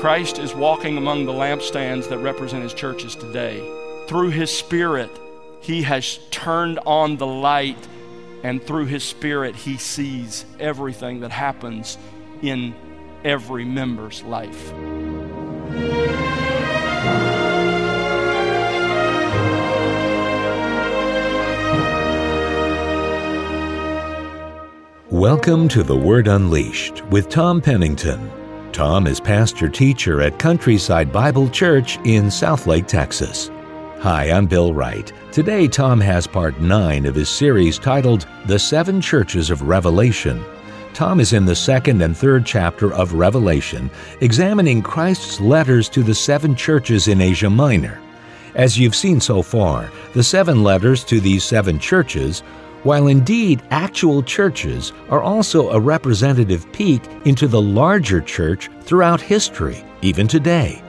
Christ is walking among the lampstands that represent his churches today. Through his Spirit, he has turned on the light, and through his Spirit, he sees everything that happens in every member's life. Welcome to The Word Unleashed with Tom Pennington. Tom is pastor teacher at Countryside Bible Church in Southlake, Texas. Hi, I'm Bill Wright. Today, Tom has part 9 of his series titled The Seven Churches of Revelation. Tom is in the second and third chapter of Revelation, examining Christ's letters to the seven churches in Asia Minor. As you've seen so far, the seven letters to these seven churches while indeed actual churches are also a representative peek into the larger church throughout history, even today.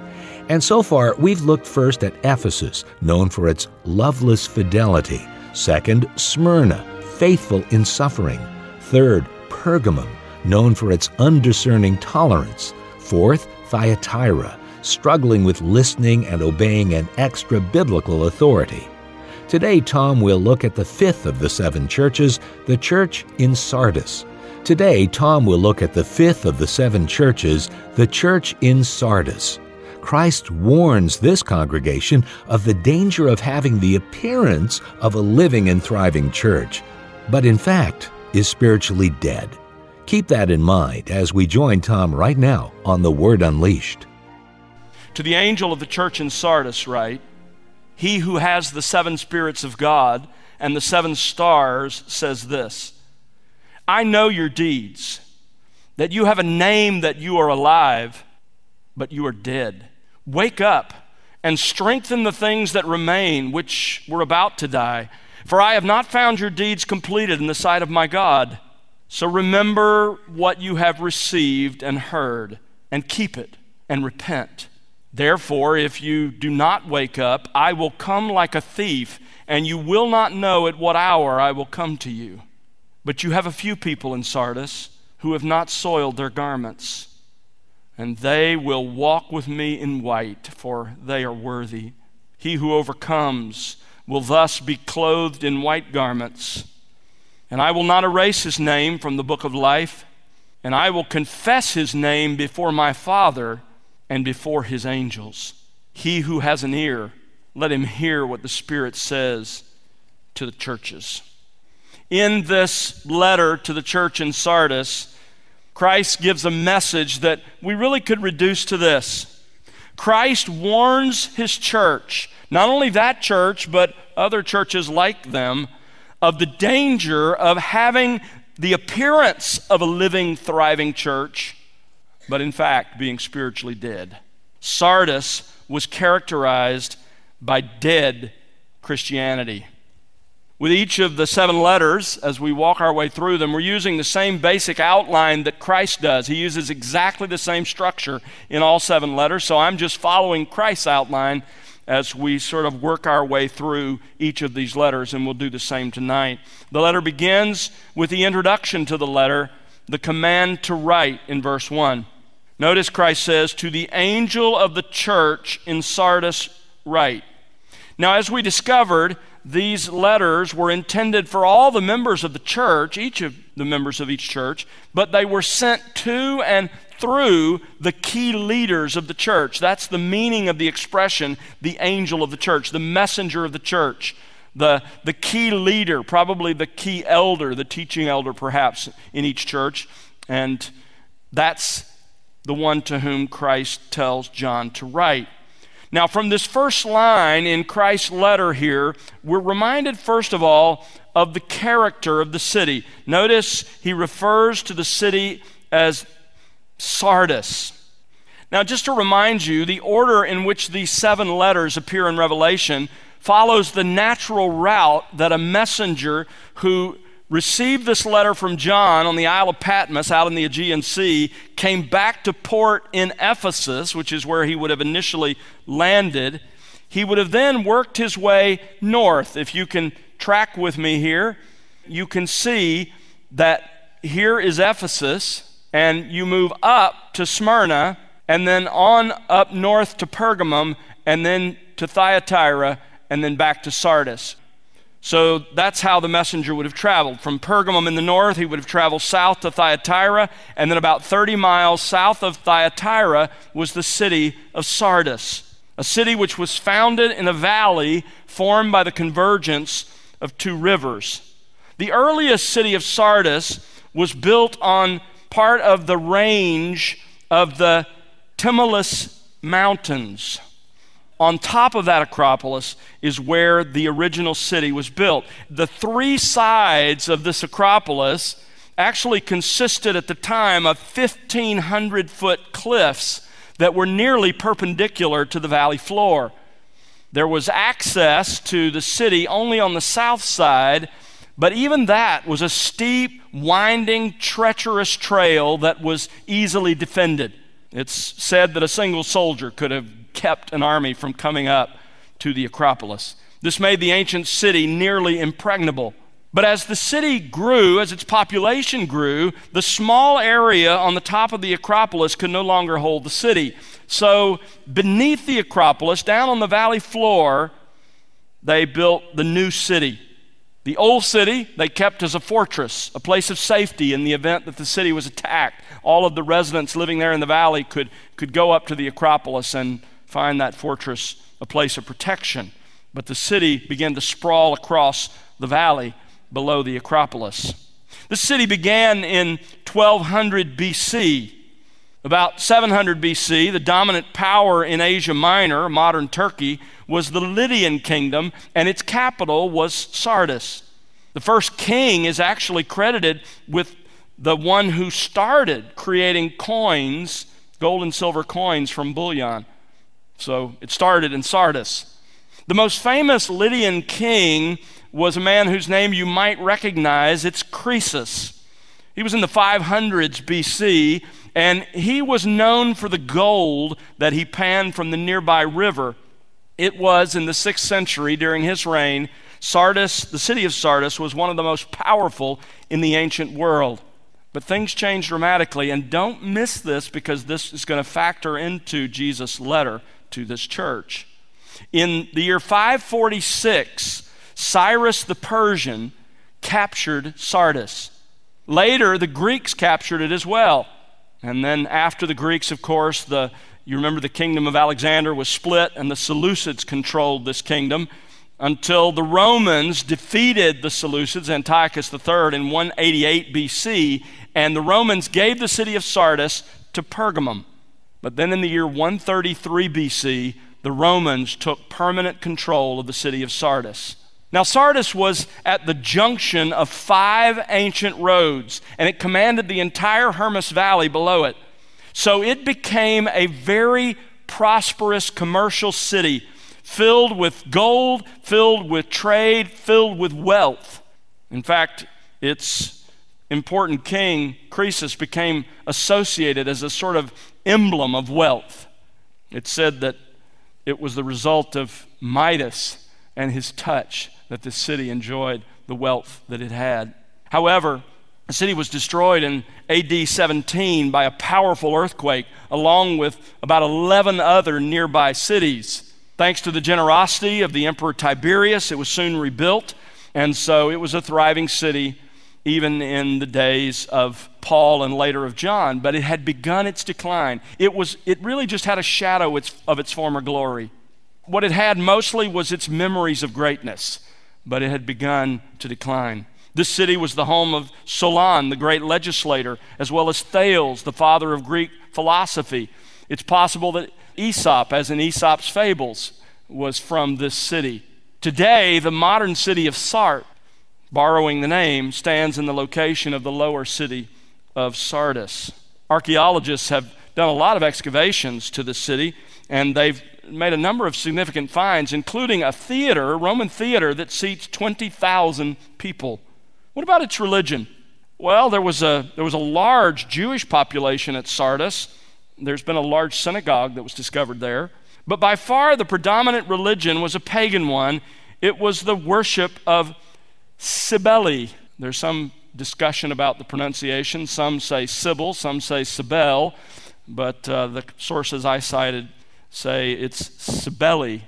And so far, we've looked first at Ephesus, known for its loveless fidelity. Second, Smyrna, faithful in suffering. Third, Pergamum, known for its undiscerning tolerance. Fourth, Thyatira, struggling with listening and obeying an extra biblical authority. Today, Tom will look at the fifth of the seven churches, the church in Sardis. Today, Tom will look at the fifth of the seven churches, the church in Sardis. Christ warns this congregation of the danger of having the appearance of a living and thriving church, but in fact is spiritually dead. Keep that in mind as we join Tom right now on The Word Unleashed. To the angel of the church in Sardis, write, he who has the seven spirits of God and the seven stars says this I know your deeds, that you have a name that you are alive, but you are dead. Wake up and strengthen the things that remain, which were about to die. For I have not found your deeds completed in the sight of my God. So remember what you have received and heard, and keep it, and repent. Therefore, if you do not wake up, I will come like a thief, and you will not know at what hour I will come to you. But you have a few people in Sardis who have not soiled their garments, and they will walk with me in white, for they are worthy. He who overcomes will thus be clothed in white garments. And I will not erase his name from the book of life, and I will confess his name before my Father and before his angels. He who has an ear, let him hear what the Spirit says to the churches. In this letter to the church in Sardis, Christ gives a message that we really could reduce to this Christ warns his church, not only that church, but other churches like them, of the danger of having the appearance of a living, thriving church but in fact being spiritually dead. Sardis was characterized by dead Christianity. With each of the seven letters, as we walk our way through them, we're using the same basic outline that Christ does. He uses exactly the same structure in all seven letters, so I'm just following Christ's outline as we sort of work our way through each of these letters, and we'll do the same tonight. The letter begins with the introduction to the letter, the command to write in verse 1. Notice Christ says, To the angel of the church in Sardis, write. Now, as we discovered, these letters were intended for all the members of the church, each of the members of each church, but they were sent to and through the key leaders of the church. That's the meaning of the expression, the angel of the church, the messenger of the church, the, the key leader, probably the key elder, the teaching elder perhaps in each church. And that's the one to whom Christ tells John to write. Now, from this first line in Christ's letter here, we're reminded, first of all, of the character of the city. Notice he refers to the city as Sardis. Now, just to remind you, the order in which these seven letters appear in Revelation follows the natural route that a messenger who received this letter from John on the Isle of Patmos out in the Aegean Sea, came back to port in Ephesus, which is where he would have initially landed. He would have then worked his way north. If you can track with me here, you can see that here is Ephesus, and you move up to Smyrna, and then on up north to Pergamum, and then to Thyatira, and then back to Sardis. So that's how the messenger would have traveled. From Pergamum in the north, he would have traveled south to Thyatira, and then about 30 miles south of Thyatira was the city of Sardis, a city which was founded in a valley formed by the convergence of two rivers. The earliest city of Sardis was built on part of the range of the Tmolus Mountains. On top of that Acropolis is where the original city was built. The three sides of this Acropolis actually consisted at the time of 1,500 foot cliffs that were nearly perpendicular to the valley floor. There was access to the city only on the south side, but even that was a steep, winding, treacherous trail that was easily defended. It's said that a single soldier could have kept an army from coming up to the Acropolis. This made the ancient city nearly impregnable. But as the city grew, as its population grew, the small area on the top of the Acropolis could no longer hold the city. So, beneath the Acropolis, down on the valley floor, they built the new city. The old city they kept as a fortress, a place of safety in the event that the city was attacked. All of the residents living there in the valley could, could go up to the Acropolis and find that fortress a place of protection. But the city began to sprawl across the valley below the Acropolis. The city began in 1200 BC. About 700 BC, the dominant power in Asia Minor, modern Turkey, was the Lydian kingdom, and its capital was Sardis. The first king is actually credited with the one who started creating coins, gold and silver coins from bullion. So it started in Sardis. The most famous Lydian king was a man whose name you might recognize. It's Croesus. He was in the 500s BC, and he was known for the gold that he panned from the nearby river. It was in the 6th century during his reign. Sardis, the city of Sardis, was one of the most powerful in the ancient world. But things changed dramatically, and don't miss this because this is going to factor into Jesus' letter to this church. In the year 546, Cyrus the Persian captured Sardis. Later, the Greeks captured it as well. And then, after the Greeks, of course, the, you remember the kingdom of Alexander was split, and the Seleucids controlled this kingdom until the Romans defeated the Seleucids, Antiochus III, in 188 BC, and the Romans gave the city of Sardis to Pergamum. But then in the year 133 BC, the Romans took permanent control of the city of Sardis. Now, Sardis was at the junction of five ancient roads, and it commanded the entire Hermus Valley below it. So it became a very prosperous commercial city, filled with gold, filled with trade, filled with wealth. In fact, its important king, Croesus, became associated as a sort of emblem of wealth. It said that it was the result of Midas and his touch that the city enjoyed the wealth that it had. However, the city was destroyed in AD 17 by a powerful earthquake, along with about 11 other nearby cities. Thanks to the generosity of the Emperor Tiberius, it was soon rebuilt, and so it was a thriving city even in the days of Paul and later of John, but it had begun its decline. It, was, it really just had a shadow of its former glory. What it had mostly was its memories of greatness, but it had begun to decline. This city was the home of Solon, the great legislator, as well as Thales, the father of Greek philosophy. It's possible that Aesop, as in Aesop's fables, was from this city. Today, the modern city of Sart borrowing the name, stands in the location of the lower city of Sardis. Archaeologists have done a lot of excavations to the city, and they've made a number of significant finds, including a theater, a Roman theater, that seats 20,000 people. What about its religion? Well, there was, a, there was a large Jewish population at Sardis. There's been a large synagogue that was discovered there. But by far the predominant religion was a pagan one. It was the worship of Cybele. There's some discussion about the pronunciation. Some say Sybil, some say Sibel. but uh, the sources I cited say it's Cybele.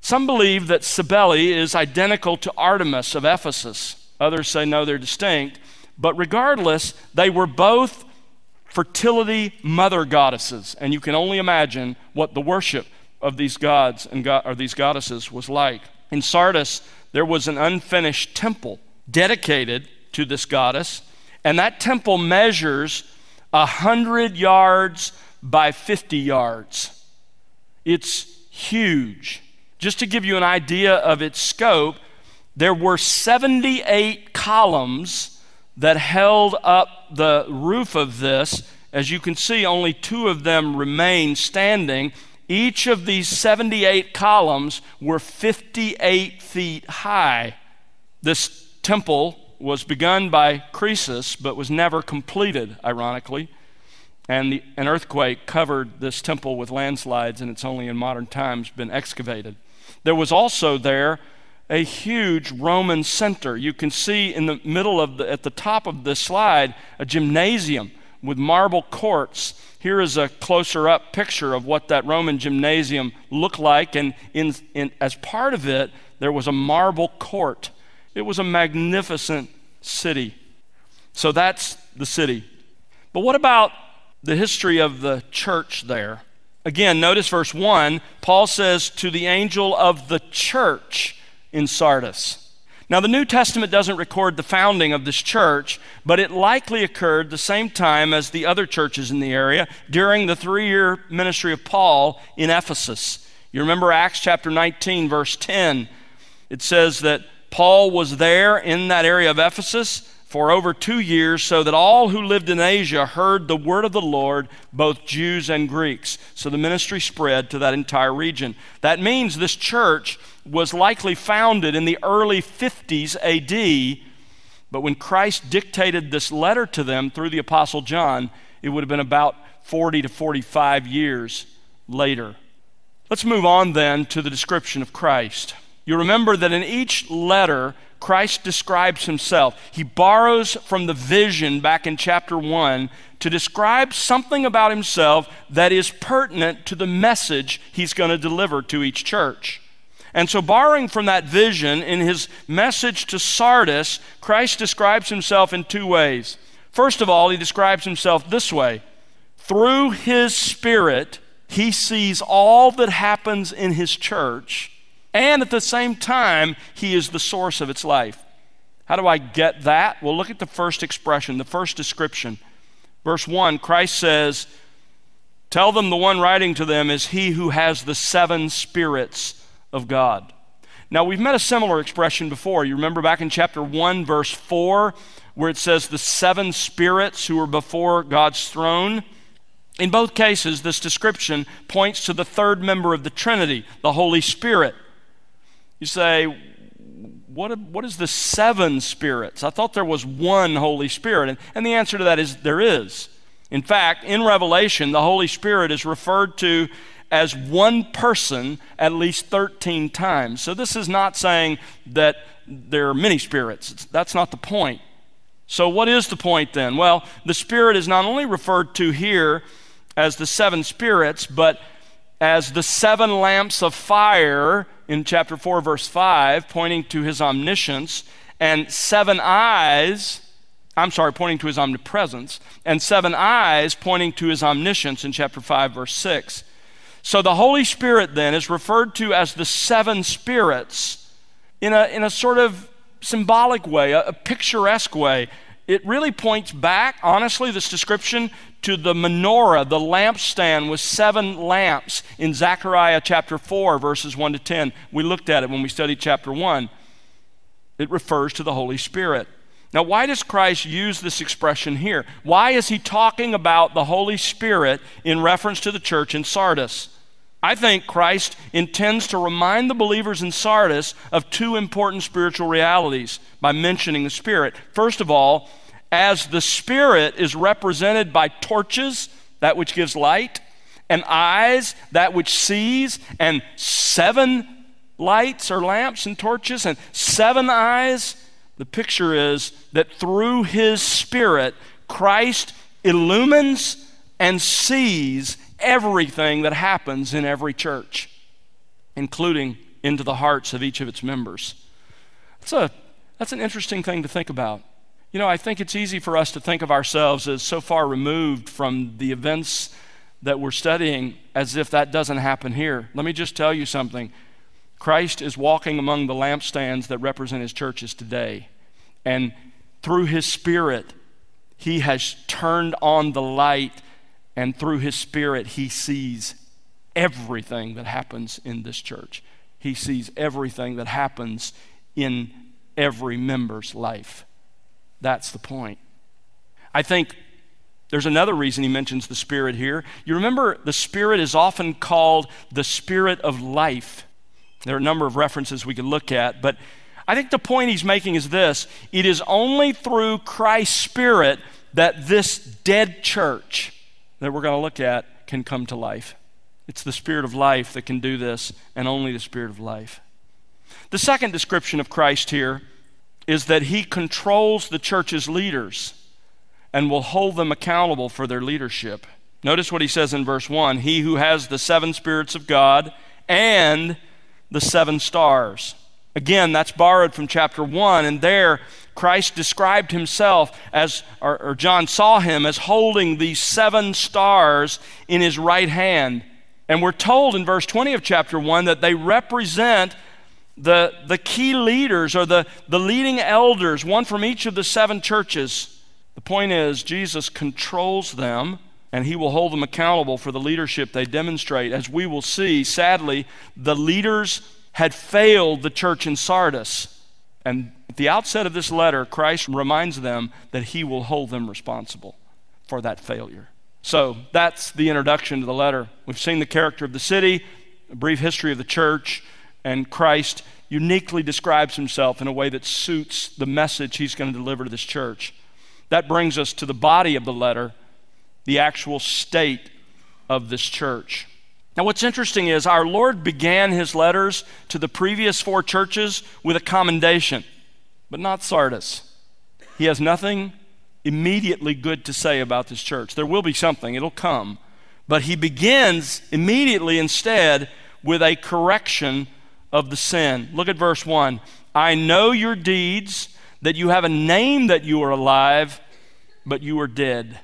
Some believe that Cybele is identical to Artemis of Ephesus. Others say no, they're distinct. But regardless, they were both fertility mother goddesses, and you can only imagine what the worship of these gods and go- or these goddesses was like. In Sardis, there was an unfinished temple dedicated to this goddess, and that temple measures a hundred yards by 50 yards. It's huge. Just to give you an idea of its scope, there were 78 columns that held up the roof of this. As you can see, only two of them remain standing. Each of these 78 columns were 58 feet high. This temple was begun by Croesus, but was never completed, ironically. And the, an earthquake covered this temple with landslides, and it's only in modern times been excavated. There was also there a huge Roman center. You can see in the middle of the, at the top of this slide, a gymnasium with marble courts. Here is a closer up picture of what that Roman gymnasium looked like, and in, in, as part of it, there was a marble court. It was a magnificent city. So that's the city. But what about the history of the church there? Again, notice verse 1. Paul says, To the angel of the church in Sardis. Now, the New Testament doesn't record the founding of this church, but it likely occurred the same time as the other churches in the area during the three year ministry of Paul in Ephesus. You remember Acts chapter 19, verse 10. It says that Paul was there in that area of Ephesus for over two years, so that all who lived in Asia heard the word of the Lord, both Jews and Greeks. So the ministry spread to that entire region. That means this church was likely founded in the early 50s AD, but when Christ dictated this letter to them through the Apostle John, it would have been about 40 to 45 years later. Let's move on then to the description of Christ. You remember that in each letter, Christ describes himself. He borrows from the vision back in chapter 1 to describe something about himself that is pertinent to the message he's going to deliver to each church. And so, borrowing from that vision in his message to Sardis, Christ describes himself in two ways. First of all, he describes himself this way through his Spirit, he sees all that happens in his church, and at the same time, he is the source of its life. How do I get that? Well, look at the first expression, the first description. Verse 1 Christ says, Tell them the one writing to them is he who has the seven spirits of God. Now, we've met a similar expression before. You remember back in chapter 1, verse 4, where it says the seven spirits who are before God's throne. In both cases, this description points to the third member of the Trinity, the Holy Spirit. You say, what, what is the seven spirits? I thought there was one Holy Spirit. And, and the answer to that is there is. In fact, in Revelation, the Holy Spirit is referred to as one person at least 13 times. So this is not saying that there are many spirits. That's not the point. So, what is the point then? Well, the Spirit is not only referred to here as the seven spirits, but as the seven lamps of fire in chapter 4, verse 5, pointing to his omniscience, and seven eyes, I'm sorry, pointing to his omnipresence, and seven eyes pointing to his omniscience in chapter 5, verse 6. So the Holy Spirit then is referred to as the seven spirits in a, in a sort of symbolic way, a, a picturesque way. It really points back, honestly, this description to the menorah, the lampstand with seven lamps in Zechariah chapter 4, verses 1 to 10. We looked at it when we studied chapter 1. It refers to the Holy Spirit. Now, why does Christ use this expression here? Why is he talking about the Holy Spirit in reference to the church in Sardis? I think Christ intends to remind the believers in Sardis of two important spiritual realities by mentioning the Spirit. First of all, as the Spirit is represented by torches, that which gives light, and eyes, that which sees, and seven lights or lamps and torches, and seven eyes, the picture is that through his Spirit, Christ illumines, and sees everything that happens in every church, including into the hearts of each of its members. That's, a, that's an interesting thing to think about. You know, I think it's easy for us to think of ourselves as so far removed from the events that we're studying as if that doesn't happen here. Let me just tell you something. Christ is walking among the lampstands that represent his churches today. And through his Spirit, he has turned on the light, and through his Spirit, he sees everything that happens in this church. He sees everything that happens in every member's life. That's the point. I think there's another reason he mentions the Spirit here. You remember, the Spirit is often called the Spirit of life. There are a number of references we could look at, but I think the point he's making is this it is only through Christ's Spirit that this dead church that we're going to look at can come to life. It's the Spirit of life that can do this, and only the Spirit of life. The second description of Christ here is that he controls the church's leaders and will hold them accountable for their leadership. Notice what he says in verse 1 He who has the seven spirits of God and the seven stars. Again, that's borrowed from chapter 1, and there Christ described himself as, or, or, John saw him as holding these seven stars in his right hand. And we're told in verse 20 of chapter 1 that they represent the, the key leaders or the, the leading elders, one from each of the seven churches. The point is, Jesus controls them and he will hold them accountable for the leadership they demonstrate. As we will see, sadly, the leaders had failed the church in Sardis. And at the outset of this letter, Christ reminds them that he will hold them responsible for that failure. So that's the introduction to the letter. We've seen the character of the city, a brief history of the church, and Christ uniquely describes himself in a way that suits the message he's going to deliver to this church. That brings us to the body of the letter, the actual state of this church. Now, what's interesting is our Lord began his letters to the previous four churches with a commendation, but not Sardis. He has nothing immediately good to say about this church. There will be something, it'll come. But he begins immediately instead with a correction of the sin. Look at verse 1. I know your deeds, that you have a name that you are alive, but you are dead.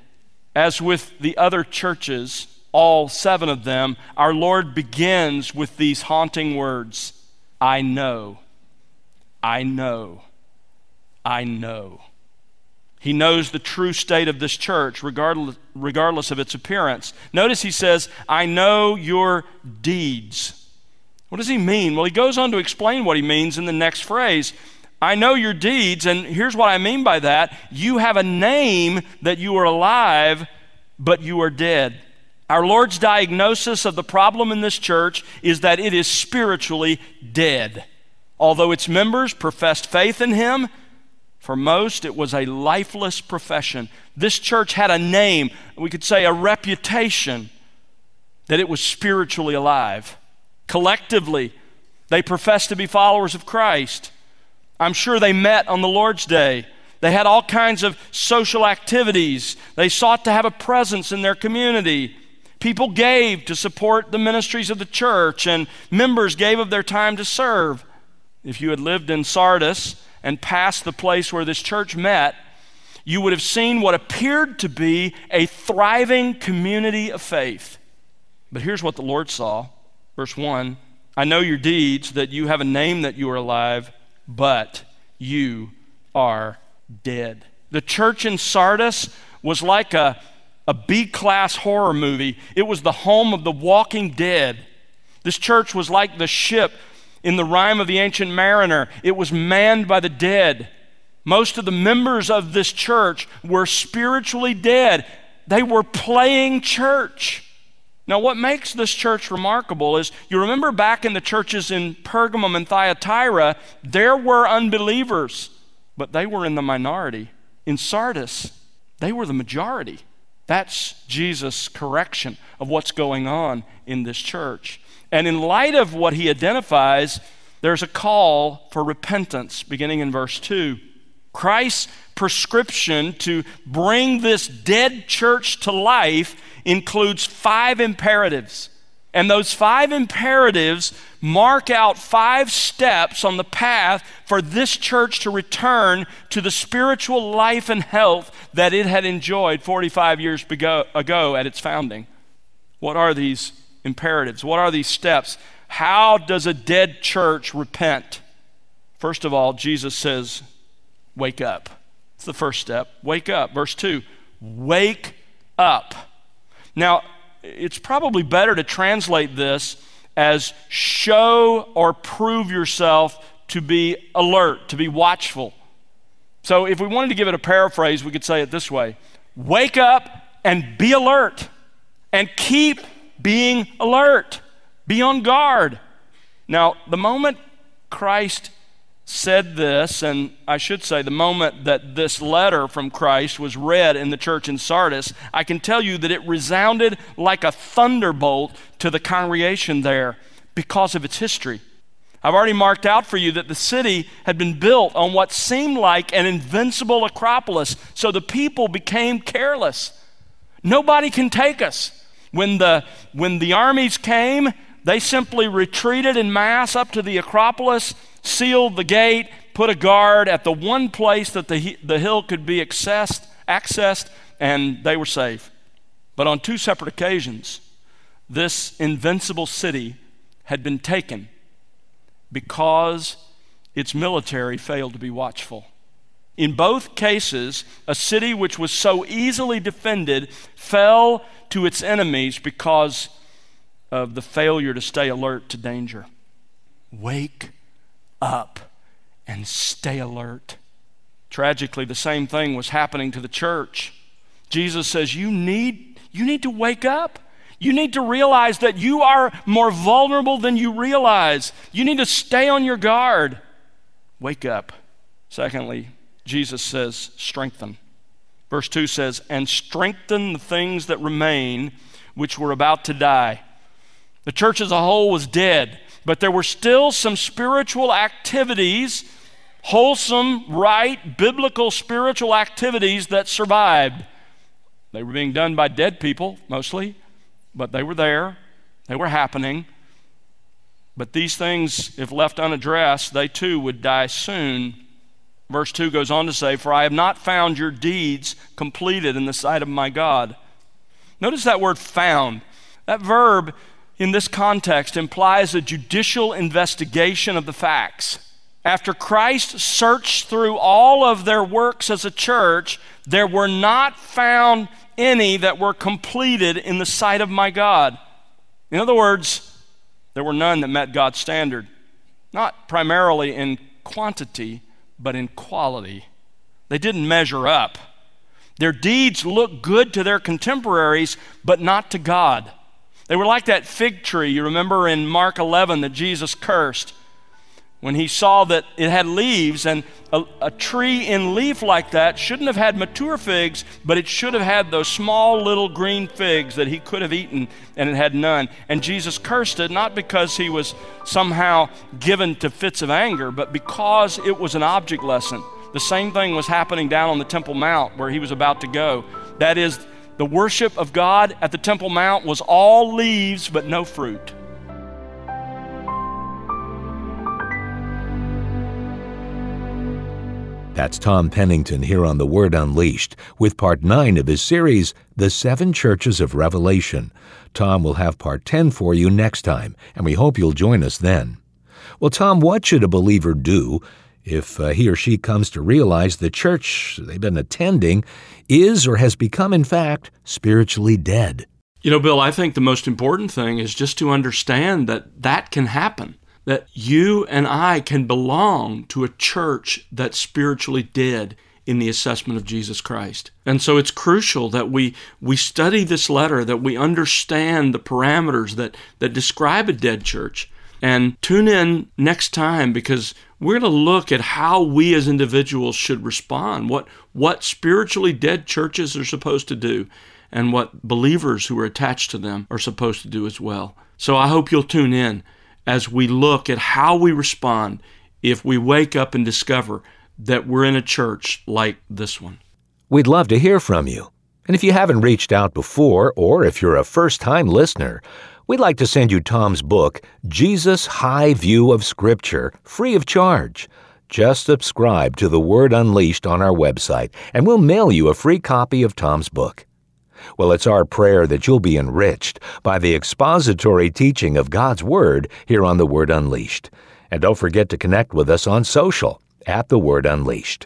As with the other churches, all seven of them, our Lord begins with these haunting words I know, I know, I know. He knows the true state of this church, regardless, regardless of its appearance. Notice he says, I know your deeds. What does he mean? Well, he goes on to explain what he means in the next phrase. I know your deeds, and here's what I mean by that. You have a name that you are alive, but you are dead. Our Lord's diagnosis of the problem in this church is that it is spiritually dead. Although its members professed faith in Him, for most it was a lifeless profession. This church had a name, we could say a reputation, that it was spiritually alive. Collectively, they professed to be followers of Christ. I'm sure they met on the Lord's Day. They had all kinds of social activities. They sought to have a presence in their community. People gave to support the ministries of the church, and members gave of their time to serve. If you had lived in Sardis and passed the place where this church met, you would have seen what appeared to be a thriving community of faith. But here's what the Lord saw Verse 1 I know your deeds, that you have a name that you are alive, but you are dead. The church in Sardis was like a, a B class horror movie, it was the home of the walking dead. This church was like the ship in the rhyme of the ancient mariner, it was manned by the dead. Most of the members of this church were spiritually dead. They were playing church. Now, what makes this church remarkable is you remember back in the churches in Pergamum and Thyatira, there were unbelievers, but they were in the minority. In Sardis, they were the majority. That's Jesus' correction of what's going on in this church. And in light of what he identifies, there's a call for repentance beginning in verse 2. Christ's prescription to bring this dead church to life includes five imperatives. And those five imperatives mark out five steps on the path for this church to return to the spiritual life and health that it had enjoyed 45 years ago at its founding. What are these imperatives? What are these steps? How does a dead church repent? First of all, Jesus says, Wake up. It's the first step. Wake up. Verse 2 Wake up. Now, it's probably better to translate this as show or prove yourself to be alert, to be watchful. So, if we wanted to give it a paraphrase, we could say it this way Wake up and be alert, and keep being alert. Be on guard. Now, the moment Christ said this, and I should say the moment that this letter from Christ was read in the church in Sardis, I can tell you that it resounded like a thunderbolt to the congregation there because of its history. I've already marked out for you that the city had been built on what seemed like an invincible acropolis, so the people became careless. Nobody can take us. When the, when the armies came, they simply retreated in mass up to the Acropolis, sealed the gate, put a guard at the one place that the, the hill could be accessed, accessed, and they were safe. But on two separate occasions, this invincible city had been taken because its military failed to be watchful. In both cases, a city which was so easily defended fell to its enemies because of the failure to stay alert to danger. Wake up and stay alert. Tragically, the same thing was happening to the church. Jesus says, You need, you need to wake up. You need to realize that you are more vulnerable than you realize. You need to stay on your guard. Wake up. Secondly, Jesus says, strengthen. Verse 2 says, and strengthen the things that remain which were about to die. The church as a whole was dead, but there were still some spiritual activities, wholesome, right, biblical spiritual activities that survived. They were being done by dead people mostly, but they were there, they were happening. But these things, if left unaddressed, they too would die soon. Verse 2 goes on to say, For I have not found your deeds completed in the sight of my God. Notice that word found. That verb in this context implies a judicial investigation of the facts. After Christ searched through all of their works as a church, there were not found any that were completed in the sight of my God. In other words, there were none that met God's standard, not primarily in quantity, but in quality. They didn't measure up. Their deeds looked good to their contemporaries, but not to God. They were like that fig tree, you remember in Mark 11 that Jesus cursed when he saw that it had leaves, and a, a, tree in leaf like that shouldn't have had mature figs, but it should have had those small little green figs that he could have eaten, and it had none. And Jesus cursed it not because he was somehow given to fits of anger, but because it was an object lesson. The same thing was happening down on the Temple Mount where he was about to go. That is, the worship of God at the Temple Mount was all leaves but no fruit. That's Tom Pennington here on The Word Unleashed with part 9 of his series, The Seven Churches of Revelation. Tom will have part 10 for you next time, and we hope you'll join us then. Well, Tom, what should a believer do if uh, he or she comes to realize the church they've been attending is or has become, in fact, spiritually dead? You know, Bill, I think the most important thing is just to understand that that can happen that you and I can belong to a church that's spiritually dead in the assessment of Jesus Christ. And so it's crucial that we we study this letter, that we understand the parameters that that describe a dead church. And tune in next time because we're going to look at how we as individuals should respond, what what spiritually dead churches are supposed to do and what believers who are attached to them are supposed to do as well. So I hope you'll tune in as we look at how we respond if we wake up and discover that we're in a church like this one. We'd love to hear from you. And if you haven't reached out before, or if you're a first time listener, we'd like to send you Tom's book, Jesus High View of Scripture, free of charge. Just subscribe to The Word Unleashed on our website, and we'll mail you a free copy of Tom's book. Well, it's our prayer that you'll be enriched by the expository teaching of God's Word here on The Word Unleashed. And don't forget to connect with us on social at The Word Unleashed.